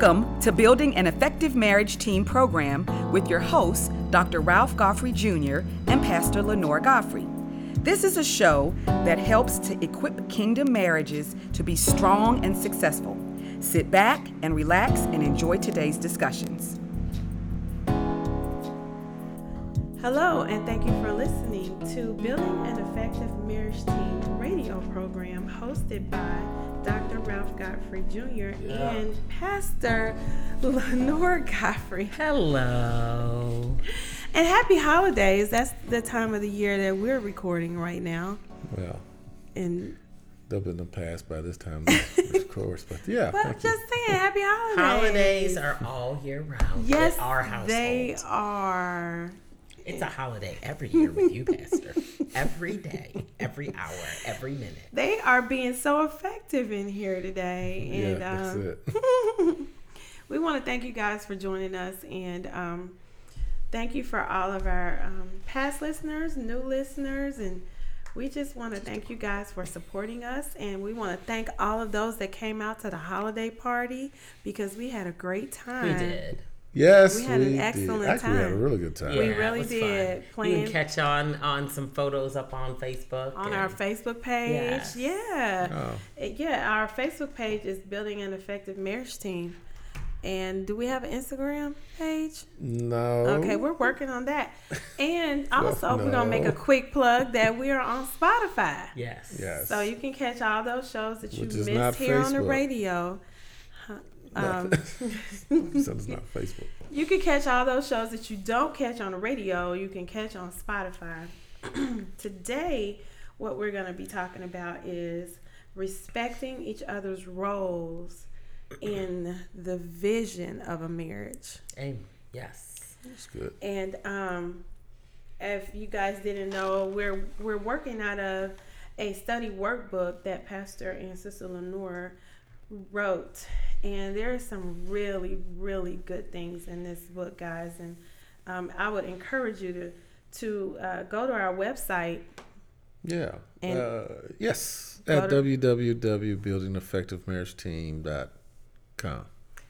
Welcome to Building an Effective Marriage Team program with your hosts, Dr. Ralph Godfrey Jr. and Pastor Lenore Godfrey. This is a show that helps to equip kingdom marriages to be strong and successful. Sit back and relax and enjoy today's discussions. Hello, and thank you for listening to Building an Effective Marriage Team radio program hosted by Dr. Ralph Godfrey Jr. Yeah. and Pastor Lenore Godfrey. Hello. And happy holidays. That's the time of the year that we're recording right now. Well, And they'll be in the past by this time, of course. But yeah, but thank just saying, happy holidays. Holidays are all year round. Yes, our household. they are. It's a holiday every year with you, Pastor. every day, every hour, every minute. They are being so effective in here today. And yeah, that's um, it. we want to thank you guys for joining us and um, thank you for all of our um, past listeners, new listeners, and we just want to thank you guys for supporting us. And we want to thank all of those that came out to the holiday party because we had a great time. We did. Yes, we had an did. excellent Actually, we had a time. really good time. We Yeah, it really did. Fun. You can catch on on some photos up on Facebook. On and- our Facebook page, Yes. yeah, Oh. Uh, yeah. Our Facebook page is building an effective marriage team. And do we have an Instagram page? No. Okay, we're working on that. And also, we're going to make a quick plug that we are on Spotify. Yes. Yes. So you can catch all those shows that you Which is missed not here on the radio. Huh, Um, so it's not Facebook. you can catch all those shows that you don't catch on the radio, you can catch on Spotify. Today, what we're going to be talking about is respecting each other's roles in the vision of a marriage. Amen. Yes. That's good. And um, if you guys didn't know, we're we're working out of a study workbook that Pastor and Sister Lenore wrote, and there are some really really good things in this book, guys. And um, I would encourage you to to uh, go to our website. Yeah. Uh, yes. At to- www.buildingeffectivemarriagesteam.com.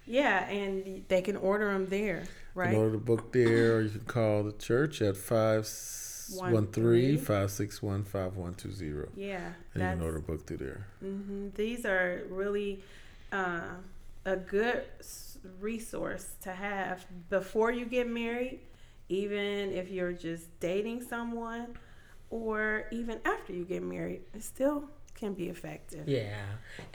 Yeah, and they can order them there, You right? can order the book there, or you can call the church at 513 561 5120. Yeah, And you can order the book through there. hmm These are really uh, a good resource to have before you get married, even if you're just dating someone, or even after you get married. It still can be effective. Yeah,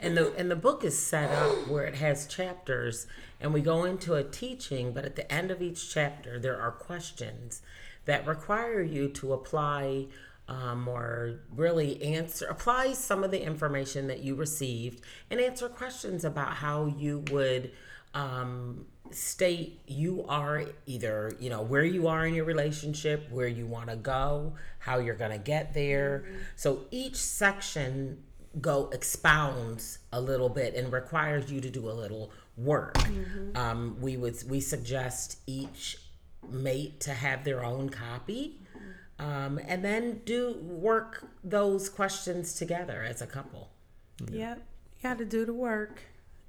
and the and the book is set up where it has chapters, and we go into a teaching. But at the end of each chapter, there are questions that require you to apply um, or really answer apply some of the information that you received and answer questions about how you would um, state you are either you know where you are in your relationship where you want to go how you're going to get there. So each section go expounds a little bit and requires you to do a little work. Um, we would we suggest each mate to have their own copy um, and then do work those questions together as a couple Yep, you got to do the work.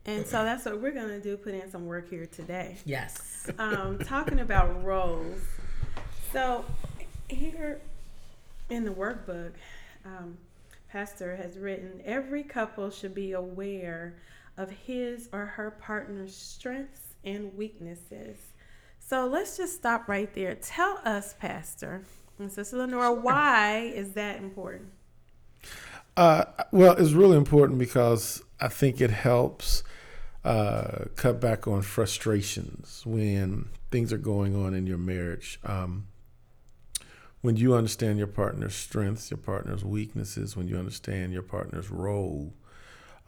And so that's what we're going to do put in some work here today. yes um, talking about roles. So here in the workbook, um, Pastor has written every couple should be aware of his or her partner's strengths and weaknesses. So let's just stop right there. Tell us, Pastor and Sister Lenora, why is that important? Uh, well, it's really important because I think it helps uh, cut back on frustrations when things are going on in your marriage. Um, when you understand your partner's strengths, your partner's weaknesses, when you understand your partner's role,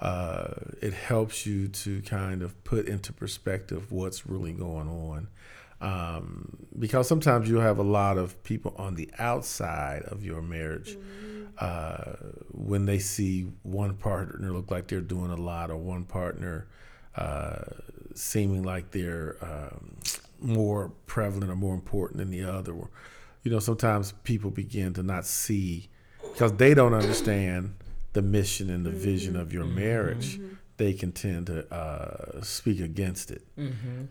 uh, it helps you to kind of put into perspective what's really going on. Um, because sometimes you have a lot of people on the outside of your marriage uh, when they see one partner look like they're doing a lot or one partner uh, seeming like they're um, more prevalent or more important than the other. You know, sometimes people begin to not see because they don't understand the mission and the vision of your marriage. they can tend to uh, speak against it.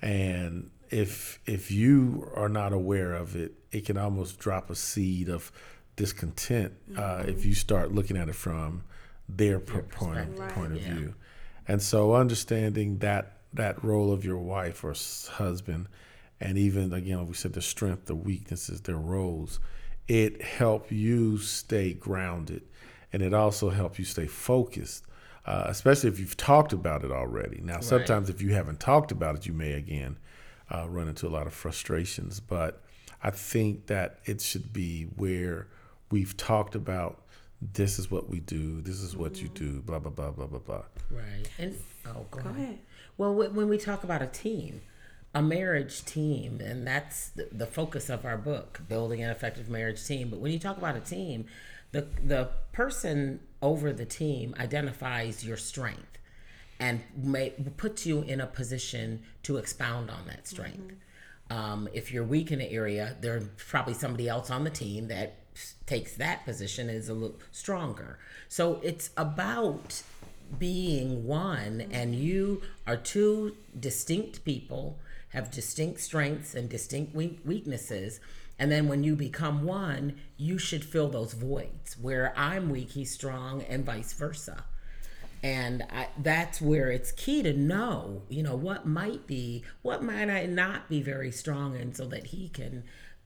And if if you are not aware of it, it can almost drop a seed of discontent uh, if you start looking at it from their po- point of, Right. point of Yeah. view. And so understanding that that role of your wife or husband, and even again, like we said the strength, the weaknesses, their roles, it help you stay grounded, and it also help you stay focused. Uh, especially if you've talked about it already. Now, sometimes if you haven't talked about it, you may again uh, run into a lot of frustrations. But I think that it should be where we've talked about this is what we do, this is what you do, blah blah blah blah blah blah. Right. And oh, go, Go ahead. ahead. Well, wh- when we talk about a team, a marriage team, and that's the, the focus of our book, building an effective marriage team. But when you talk about a team, the the person over the team identifies your strength and may puts you in a position to expound on that strength. Um, if you're weak in an area, there's probably somebody else on the team that takes that position and is a little stronger. So it's about being one, and you are two distinct people, have distinct strengths and distinct weaknesses. And then when you become one, you should fill those voids. Where I'm weak, he's strong, and vice versa and I, that's where it's key to know you know what might be what might i not be very strong in so that he can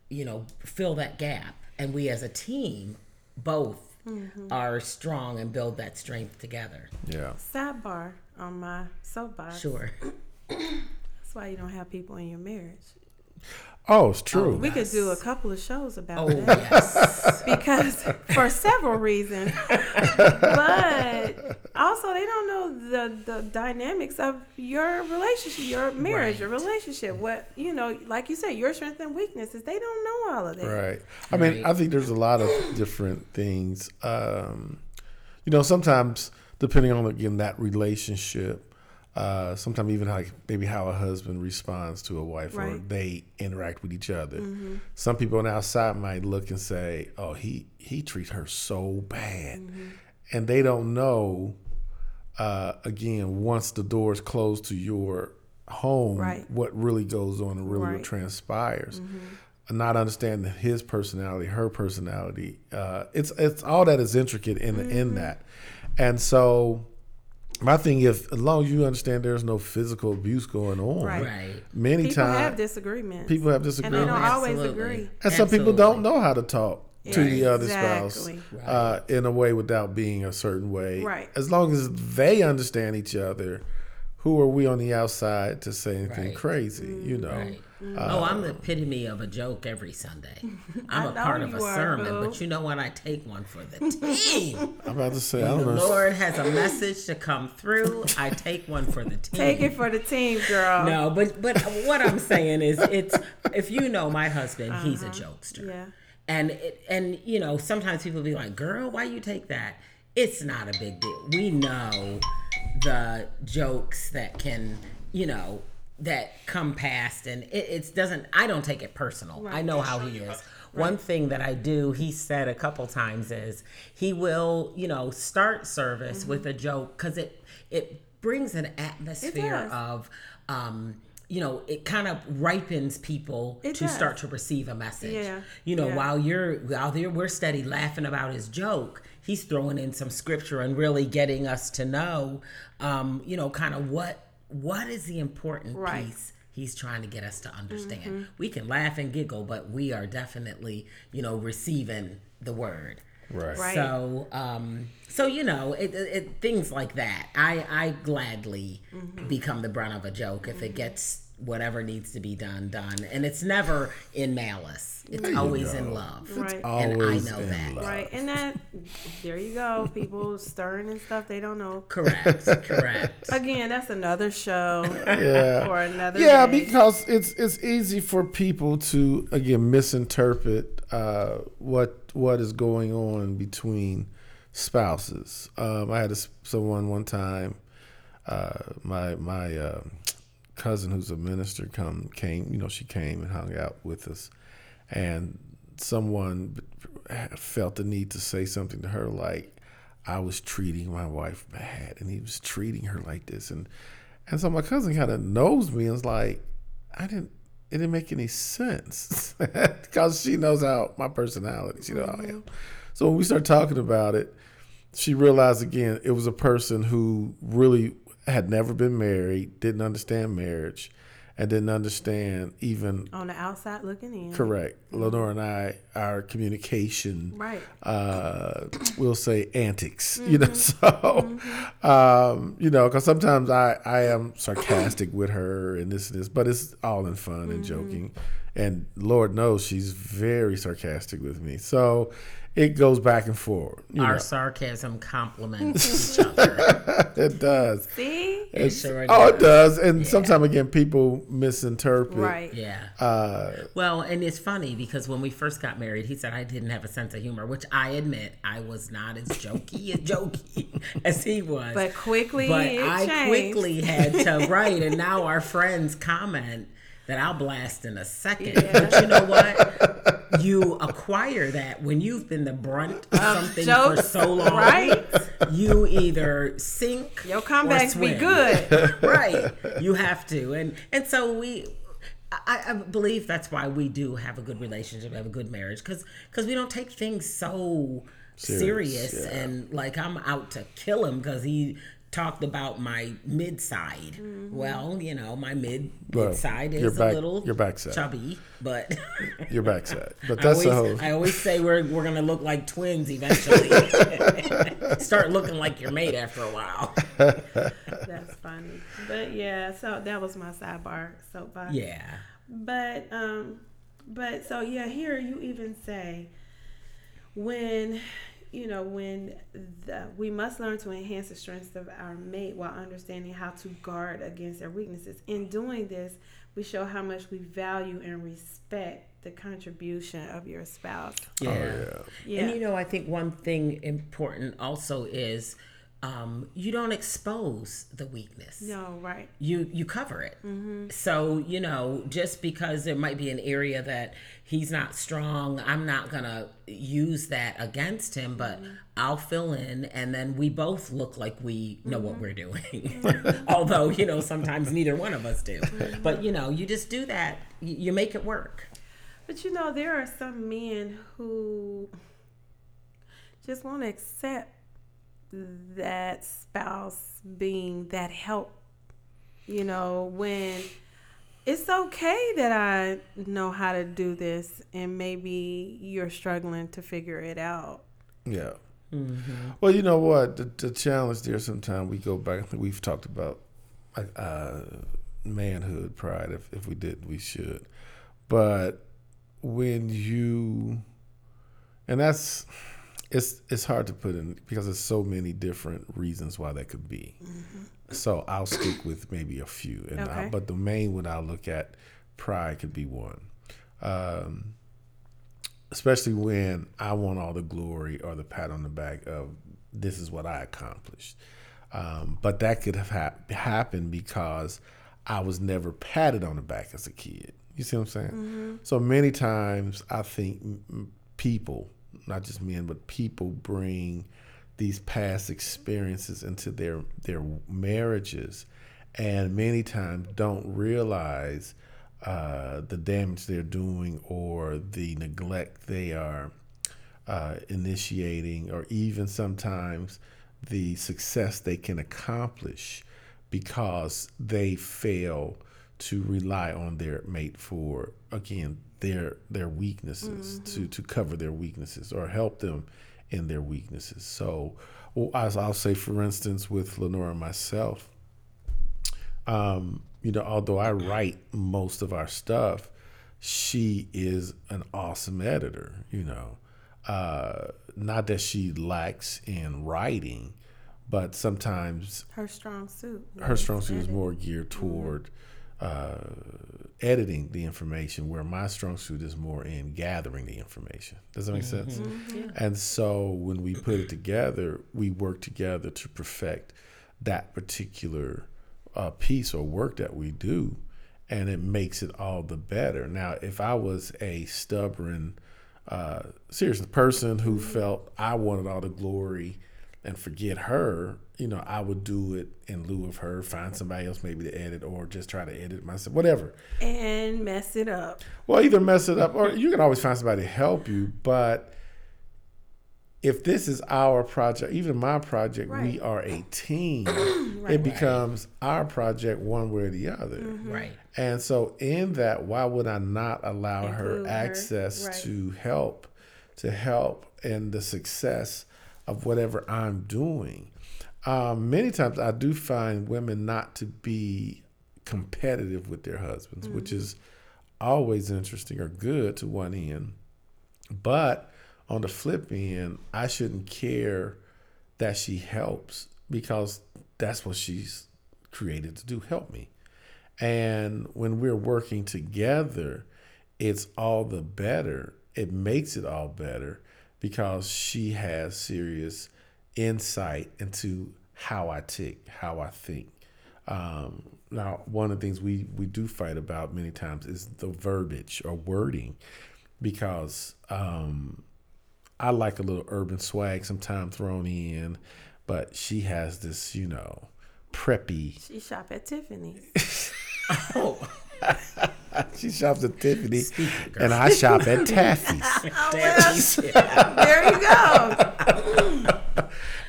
you know fill that gap and we as a team both mm-hmm. are strong and build that strength together Yeah. Sidebar on my soapbox. sure That's why you don't have people in your marriage. Oh, it's true. We could do a couple of shows about oh that yes because for several reasons, but also they don't know the the dynamics of your relationship, your marriage, your relationship. What you know, like you said, your strengths and weaknesses. They don't know all of that. Right. I mean, I think there's a lot of different things. Um, you know, sometimes depending on again that relationship, uh, sometimes even like maybe how a husband responds to a wife or they interact with each other. Some people on the outside might look and say, "Oh, he he treats her so bad," and they don't know. Uh, again, once the doors close to your home, Right. what really goes on and really what Right. transpires not understanding his personality, her personality. Uh, it's it's all that is intricate in Mm-hmm. in that, and so my thing is, as long as you understand there's no physical abuse going on, Right. right many People have times disagreements. people have disagreements, and they disagreements, don't always Absolutely. agree. and some people don't know how to talk to the other spouse Exactly. uh, in a way without being a certain way. Right. As long as they understand each other, who are we on the outside to say anything Right. crazy? You know. Right. oh, I'm uh, the epitome of a joke every Sunday. I'm a part of a are, sermon, boo. but you know what? I take one for the team. I'm about to say, I the don't know. Lord has a message to come through. I take one for the team. Take it for the team, girl. No, but but what I'm saying is, it's if you know my husband, he's a uh-huh. jokester. Yeah. And it, and you know sometimes people be like, "Girl, why you take that?" It's not a big deal. We know the jokes that can, you know, that come past, and it, it doesn't. I don't take it personal. I know how he is. One thing that I do, he said a couple times, is he will, you know, start service Mm-hmm. with a joke because it it brings an atmosphere of. Um, you know, it kind of ripens people It to does. start to receive a message. Yeah. You know, Yeah. while you're while they're, we're steady laughing about his joke, he's throwing in some scripture and really getting us to know, um, you know, kind of what what is the important Right. Mm-hmm. piece he's trying to get us to understand. We can laugh and giggle, but we are definitely, you know, receiving the word. Right. Right. So, um, so you know, it, it, it- things like that. I I gladly Mm-hmm. become the brunt of a joke if it gets whatever needs to be done done, and it's never in malice. It's always in love. Right. And I know in that. love. Right. And that, there you go. People stirring and stuff they don't know. Correct. Correct. Again, that's another show Yeah. for another Yeah, day. because it's it's easy for people to again misinterpret uh, what what is going on between spouses. Um, I had a s someone one time, uh, my my uh, cousin who's a minister come came. You know, she came and hung out with us, and someone felt the need to say something to her like. I was treating my wife bad, and he was treating her like this, and and so my cousin kind of knows me and was like, I didn't. It didn't make any sense because she knows how my personality. She know how I am. Mm-hmm. So when we start talking about it, she realized again it was a person who really had never been married, didn't understand marriage, and didn't understand even On the outside looking in. correct. Lenore and I, our communication, Right. uh, we'll say antics, you know. So, um, you know, because sometimes I I am sarcastic with her and this and this, but it's all in fun and joking. And Lord knows she's very sarcastic with me. So it goes back and forth. You Our know. sarcasm complements each other. it does. See? It sure Oh, it does. does. And sometimes again, people misinterpret. Right. Yeah. Uh, Well, and it's funny because when we first got married, he said I didn't have a sense of humor, which I admit I was not as jokey as jokey as he was. But quickly but it I changed. quickly had to write, and now our friends comment that I'll blast in a second. Yeah. But you know what? You acquire that when you've been the brunt of uh, something for jokes, so long. right? You either sink Your or comebacks be good. right. You have to, and and so we. I, I believe that's why we do have a good relationship, have a good marriage, because because we don't take things so serious, Serious, yeah. and like I'm out to kill him because he talked about my mid side. Well, you know, my mid Well, mid side your is back- a little your backside. chubby, but your backside. But I that's always, the whole. I always say we're we're gonna look like twins eventually. Start looking like your mate after a while. That's funny. But yeah, so that was my sidebar soapbox. Yeah. But um but so yeah, here you even say when you know when the, we must learn to enhance the strengths of our mate while understanding how to guard against their weaknesses. In doing this, we show how much we value and respect the contribution of your spouse. Yeah. Oh, yeah. Yeah. And you know, I think one thing important also is um, you don't expose the weakness. no, right. You you cover it. Mm-hmm. So you know, just because there might be an area that he's not strong, I'm not gonna use that against him. But Mm-hmm. I'll fill in, and then we both look like we know what Mm-hmm. we're doing. Although you know, sometimes neither one of us do. Mm-hmm. But you know, you just do that. You, you make it work. But you know, there are some men who just won't accept that spouse being that help. You know, when it's okay that I know how to do this and maybe you're struggling to figure it out. Yeah. Well, you know what? The, the challenge there, sometimes we go back. I think we've talked about like, uh, manhood, pride. If, if we did, we should. But when you, and that's, it's it's hard to put in because there's so many different reasons why that could be. So I'll stick with maybe a few, and I, Okay. but the main one I'll look at, pride could be one. Um, especially when I want all the glory or the pat on the back of this is what I accomplished. Um, but that could have hap- happened because I was never patted on the back as a kid. You see what I'm saying? So many times I think people, not just men, but people bring these past experiences into their their marriages, and many times don't realize uh, the damage they're doing or the neglect they are uh, initiating, or even sometimes the success they can accomplish because they fail to rely on their mate for again their their weaknesses to to cover their weaknesses or help them in their weaknesses. So, well, as I'll say, for instance, with Lenora and myself, um, you know, although I write most of our stuff, she is an awesome editor. You know, uh, not that she lacks in writing, but sometimes Her strong suit. her strong suit is more geared toward uh, editing the information, where my strong suit is more in gathering the information. Does that make sense? And so when we put it together, we work together to perfect that particular uh, piece or work that we do, and it makes it all the better. Now, if I was a stubborn, uh, serious person who felt I wanted all the glory, and forget her, you know, I would do it in lieu of her, find somebody else maybe to edit or just try to edit myself, whatever. And mess it up. Well, either mess it up or you can always find somebody to help you. But if this is our project, even my project, we are a team. It becomes our project one way or the other. Mm-hmm. Right. And so, in that, why would I not allow her Include her, access right. to help, to help in the success of whatever I'm doing? Um, many times, I do find women not to be competitive with their husbands, which Mm-hmm. is always interesting or good to one end. But on the flip end, I shouldn't care that she helps because that's what she's created to do help me. And when we're working together, it's all the better. It makes it all better because she has serious insight into how I tick, how I think. Um, now, one of the things we, we do fight about many times is the verbiage or wording because um, I like a little urban swag sometimes thrown in, but she has this, you know, preppy. She shop at Tiffany's. Oh, She shops at Tiffany, and I shop at Taffy's. that's there you go.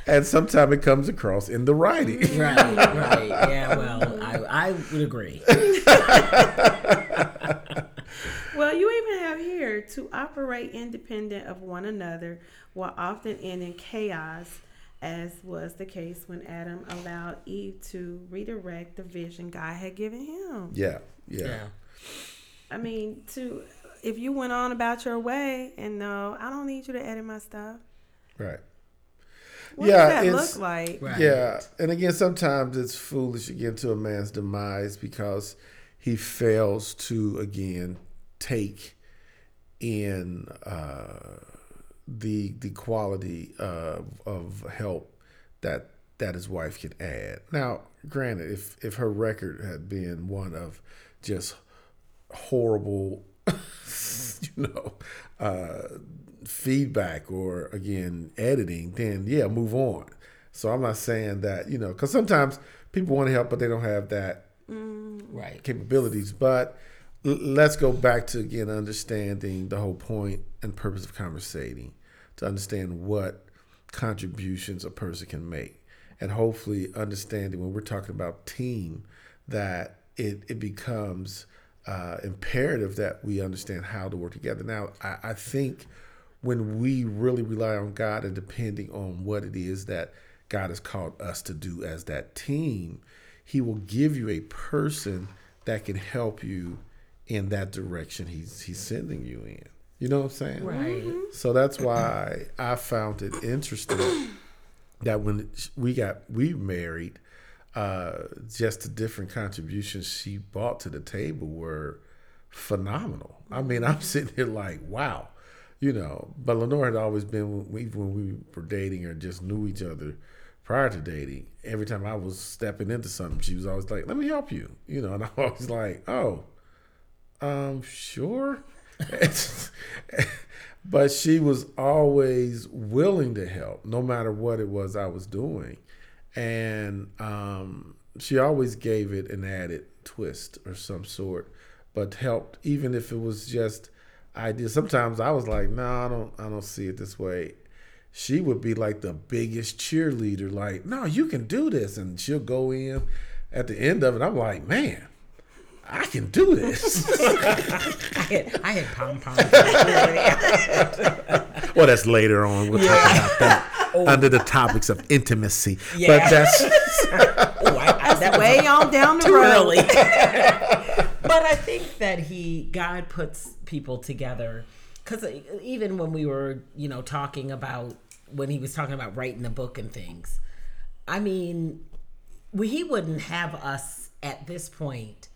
and sometimes it comes across in the writing. right, right. Yeah, well, I, I would agree. Well, you even have here to operate independent of one another while often ending chaos, as was the case when Adam allowed Eve to redirect the vision God had given him. Yeah, yeah, Yeah. I mean, to if you went on about your way and no, I don't need you to edit my stuff. right. What Yeah, does that it's- look like? Right. Yeah, and again, sometimes it's foolish to get to a man's demise because he fails to again take in uh, the the quality of, of help that that his wife can add. Now, granted, if if her record had been one of just horrible, you know, uh, feedback or again editing, then yeah, move on. So I'm not saying that you know, because sometimes people want to help, but they don't have that Right. capabilities. But l- let's go back to again understanding the whole point and purpose of conversating to understand what contributions a person can make, and hopefully understanding when we're talking about team that it it becomes uh, imperative that we understand how to work together. Now, I, I think when we really rely on God and depending on what it is that God has called us to do as that team, He will give you a person that can help you in that direction He's He's sending you in. You know what I'm saying? Right. So that's why I found it interesting that when we got we married, uh, just the different contributions she brought to the table were phenomenal. I mean, I'm sitting here like, wow, you know. But Lenore had always been, even when we were dating or just knew each other prior to dating. Every time I was stepping into something, she was always like, "Let me help you," you know. And I was like, "Oh, um, sure." but she was always willing to help, no matter what it was I was doing, and um, she always gave it an added twist or some sort, but helped even if it was just ideas. Sometimes I was like, "No, I don't, I don't see it this way." She would be like the biggest cheerleader, like, "No, you can do this," and she'll go in. At the end of it, I'm like, "Man." I can do this. I had, I had pom poms. Well, that's later on. We'll talk about that Oh. under the topics of intimacy. But that's oh, I, I, that was Way on down the road. early. but I think that he God puts people together because uh, even when we were you know talking about when he was talking about writing a book and things, I mean, he wouldn't have us at this point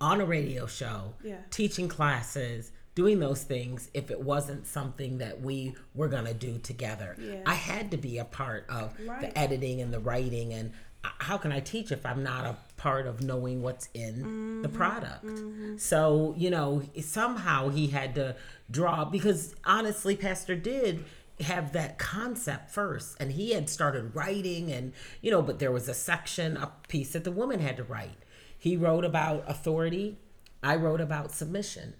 on a radio show Yeah. teaching classes doing those things if it wasn't something that we were going to do together. Yeah. i had to be a part of Right. the editing and the writing and how can i teach if i'm not a part of knowing what's in the mm-hmm. product? Mm-hmm. So you know somehow he had to draw because honestly pastor did have that concept first and he had started writing and you know but there was a section a piece that the woman had to write. He wrote about authority. I wrote about submission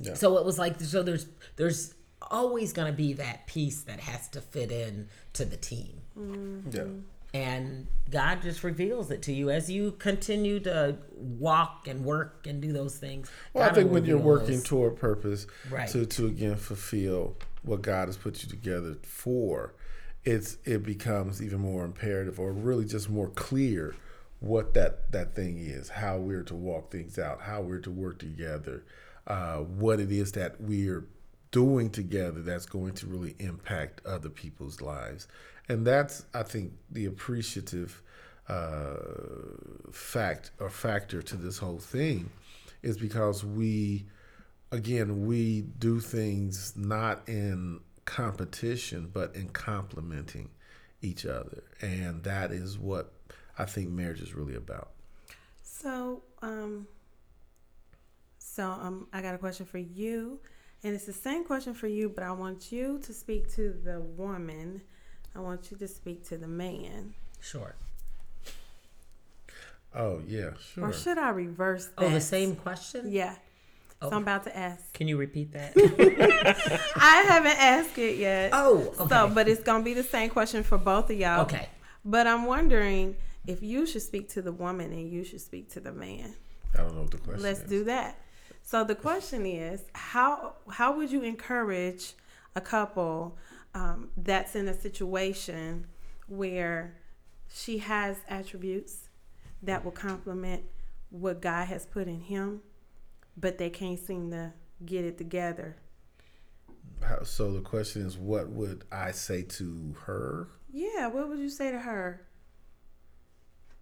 Yeah. so it was like so there's there's always going to be that piece that has to fit in to the team mm-hmm. Yeah. and God just reveals it to you as you continue to walk and work and do those things. Well, I think when you're working those. toward purpose Right. to to again fulfill what God has put you together for, it's it becomes even more imperative or really just more clear what that that thing is, how we're to walk things out, how we're to work together, uh, what it is that we're doing together that's going to really impact other people's lives, and that's I think the appreciative uh, fact or factor to this whole thing is because we again we do things not in competition but in complementing each other. And that is what i think marriage is really about. So, um, so um, I got a question for you, and it's the same question for you, but I want you to speak to the woman. I want you to speak to the man. Sure. oh yeah sure Or should I reverse that? Oh, the same question? Yeah. So Oh. I'm about to ask. Can you repeat that? I haven't asked it yet. oh, okay. So, but it's gonna be the same question for both of y'all. okay. But I'm wondering if you should speak to the woman and you should speak to the man. i don't know what the question Let's is do that. So the question is, how how would you encourage a couple um, that's in a situation where she has attributes that will complement what God has put in him, but they can't seem to get it together? So the question is what would i say to her Yeah, what would you say to her?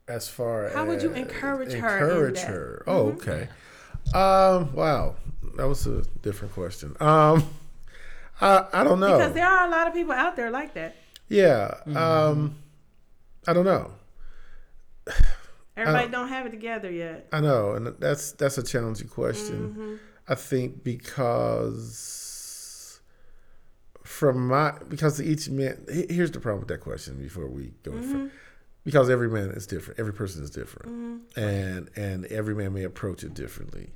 as far as How would you as encourage her encourage that? Mm-hmm. her oh okay um wow that was a different question um i i don't know Because there are a lot of people out there like that. yeah um i don't know Everybody don't have it together yet. I know, and that's that's a challenging question. Mm-hmm. I think because from my because each man here's the problem with that question before we go Mm-hmm. fur- because every man is different, every person is different, and and every man may approach it differently.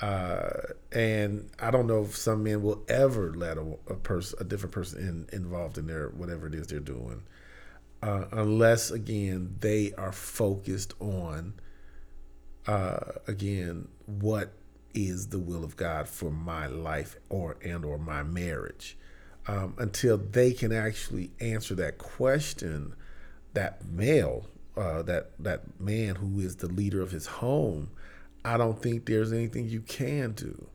Uh, and I don't know if some men will ever let a, a person, a different person, in, involved in their whatever it is they're doing, uh, unless again they are focused on uh, again what is the will of God for my life or and or my marriage. Um, until they can actually answer that question that male uh, that that man who is the leader of his home I don't think there's anything you can do.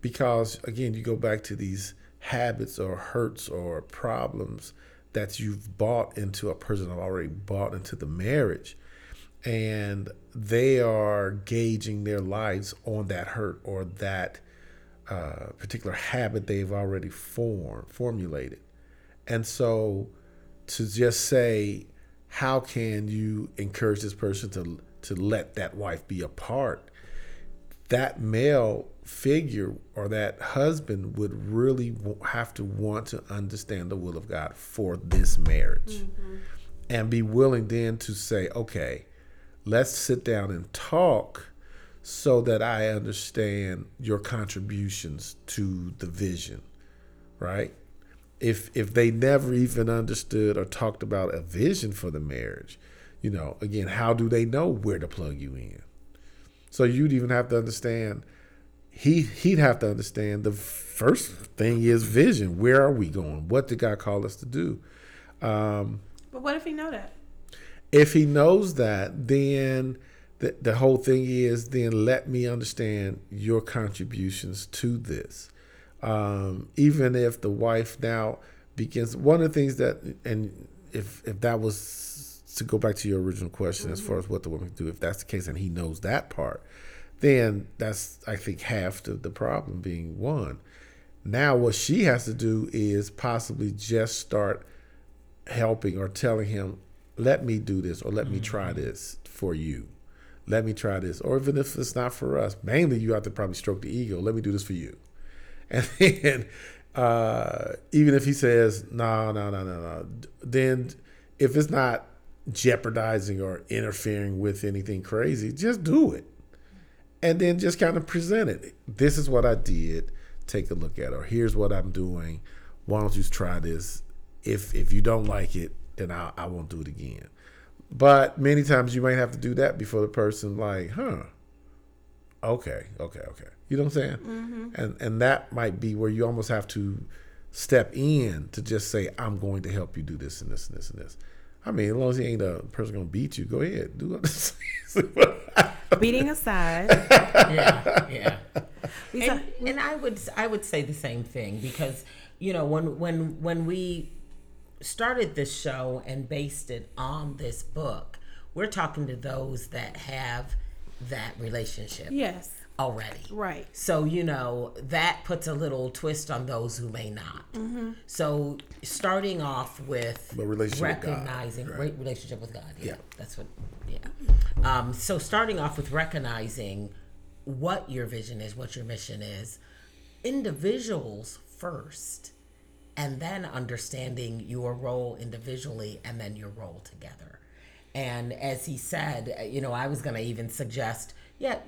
Because again you go back to these habits or hurts or problems that you've bought into a person have already bought into the marriage. And they are gauging their lives on that hurt or that uh, particular habit they've already formed formulated. And so to just say how can you encourage this person to to let that wife be a part that male figure or that husband would really have to want to understand the will of God for this marriage mm-hmm. and be willing then to say, okay, let's sit down and talk so that I understand your contributions to the vision, right? If if they never even understood or talked about a vision for the marriage, you know, again, how do they know where to plug you in? So you'd even have to understand he he'd have to understand the first thing is vision. Where are we going? What did God call us to do? Um, But what if he know that? if he knows that, then the, the whole thing is then let me understand your contributions to this. Um, even if the wife now begins, one of the things that, and if if that was to go back to your original question as far as what the woman can do, if that's the case and he knows that part, then that's I think half the, the problem being won. Now what she has to do is possibly just start helping or telling him, let me do this or let me try this for you. Let me try this. Or even if it's not for us, mainly you have to probably stroke the ego. Let me do this for you. And then uh, even if he says no, no, no, no, no, then if it's not jeopardizing or interfering with anything crazy, just do it, and then just kind of present it. This is what I did. Take a look at it. Or here's what I'm doing. Why don't you try this? If if you don't like it, then I I won't do it again. But many times you might have to do that before the person like, huh? Okay, okay, okay. You know what I'm saying? Mm-hmm. And and that might be where you almost have to step in to just say, I'm going to help you do this and this and this and this. I mean, as long as he ain't a person gonna beat you, go ahead, do it. Beating aside, yeah, yeah. And, and I would I would say the same thing because you know when when when we started this show and based it on this book, we're talking to those that have that relationship. Yes. Already. Right. So, you know, that puts a little twist on those who may not. Mm-hmm. So, starting off with recognizing with right? relationship with God. Yeah, yeah. That's what, yeah. Um, so, starting off with recognizing what your vision is, what your mission is, individuals first and then understanding your role individually and then your role together. And as he said, you know, I was going to even suggest, yeah,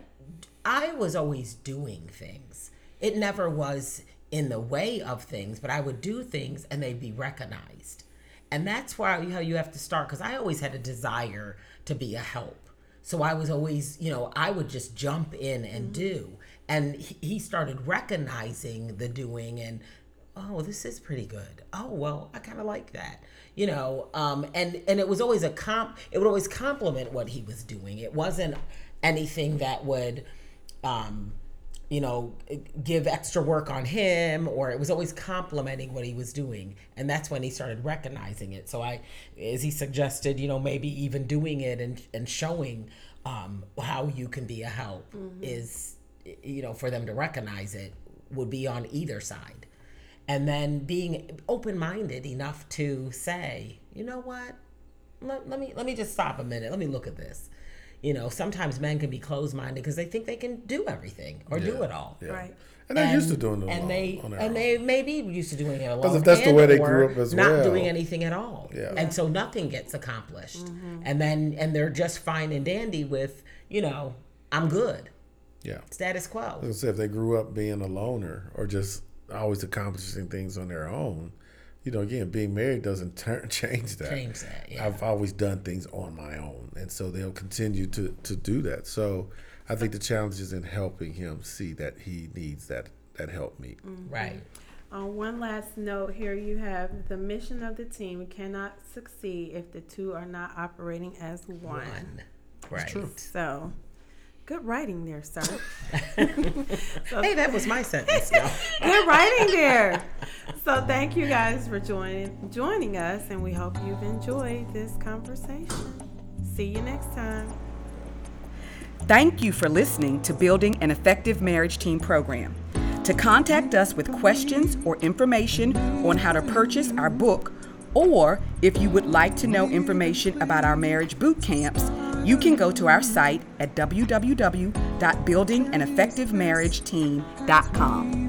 I was always doing things. It never was in the way of things, but I would do things and they'd be recognized. And that's why how you have to start because I always had a desire to be a help. So I was always, you know, I would just jump in and mm-hmm. do. And he started recognizing the doing and oh, this is pretty good. Oh, well, I kind of like that. You know, um, and and it was always a comp. It would always compliment what he was doing. It wasn't anything that would, um, you know, give extra work on him, or it was always complimenting what he was doing. And that's when he started recognizing it. So I, as he suggested, you know, maybe even doing it and and showing um, how you can be a help mm-hmm. is, you know, for them to recognize it would be on either side and then being open-minded enough to say you know what let, let me let me just stop a minute let me look at this you know sometimes men can be closed-minded because they think they can do everything or yeah, do it all yeah. right and they're and, used to doing it and they and own. they may be used to doing it alone because if that's the way they grew up as not well not doing anything at all yeah. and so nothing gets accomplished mm-hmm. and then and they're just fine and dandy with you know i'm good yeah status quo I say if they grew up being a loner or just always accomplishing things on their own. You know, again, being married doesn't turn change that. Change that. Yeah. I've always done things on my own, and so they'll continue to to do that. So, I think the challenge is in helping him see that he needs that that help me. Mm-hmm. Right. On uh, one last note, here you have the mission of the team cannot succeed if the two are not operating as one. one. Right. So Good writing there, sir. so, hey, that was my sentence. Good writing there. So thank you guys for joining joining us, and we hope you've enjoyed this conversation. See you next time. Thank you for listening to Building an Effective Marriage Team program. To contact us with questions or information on how to purchase our book, or if you would like to know information about our marriage boot camps, you can go to our site at www.buildinganeffectivemarriageteam.com.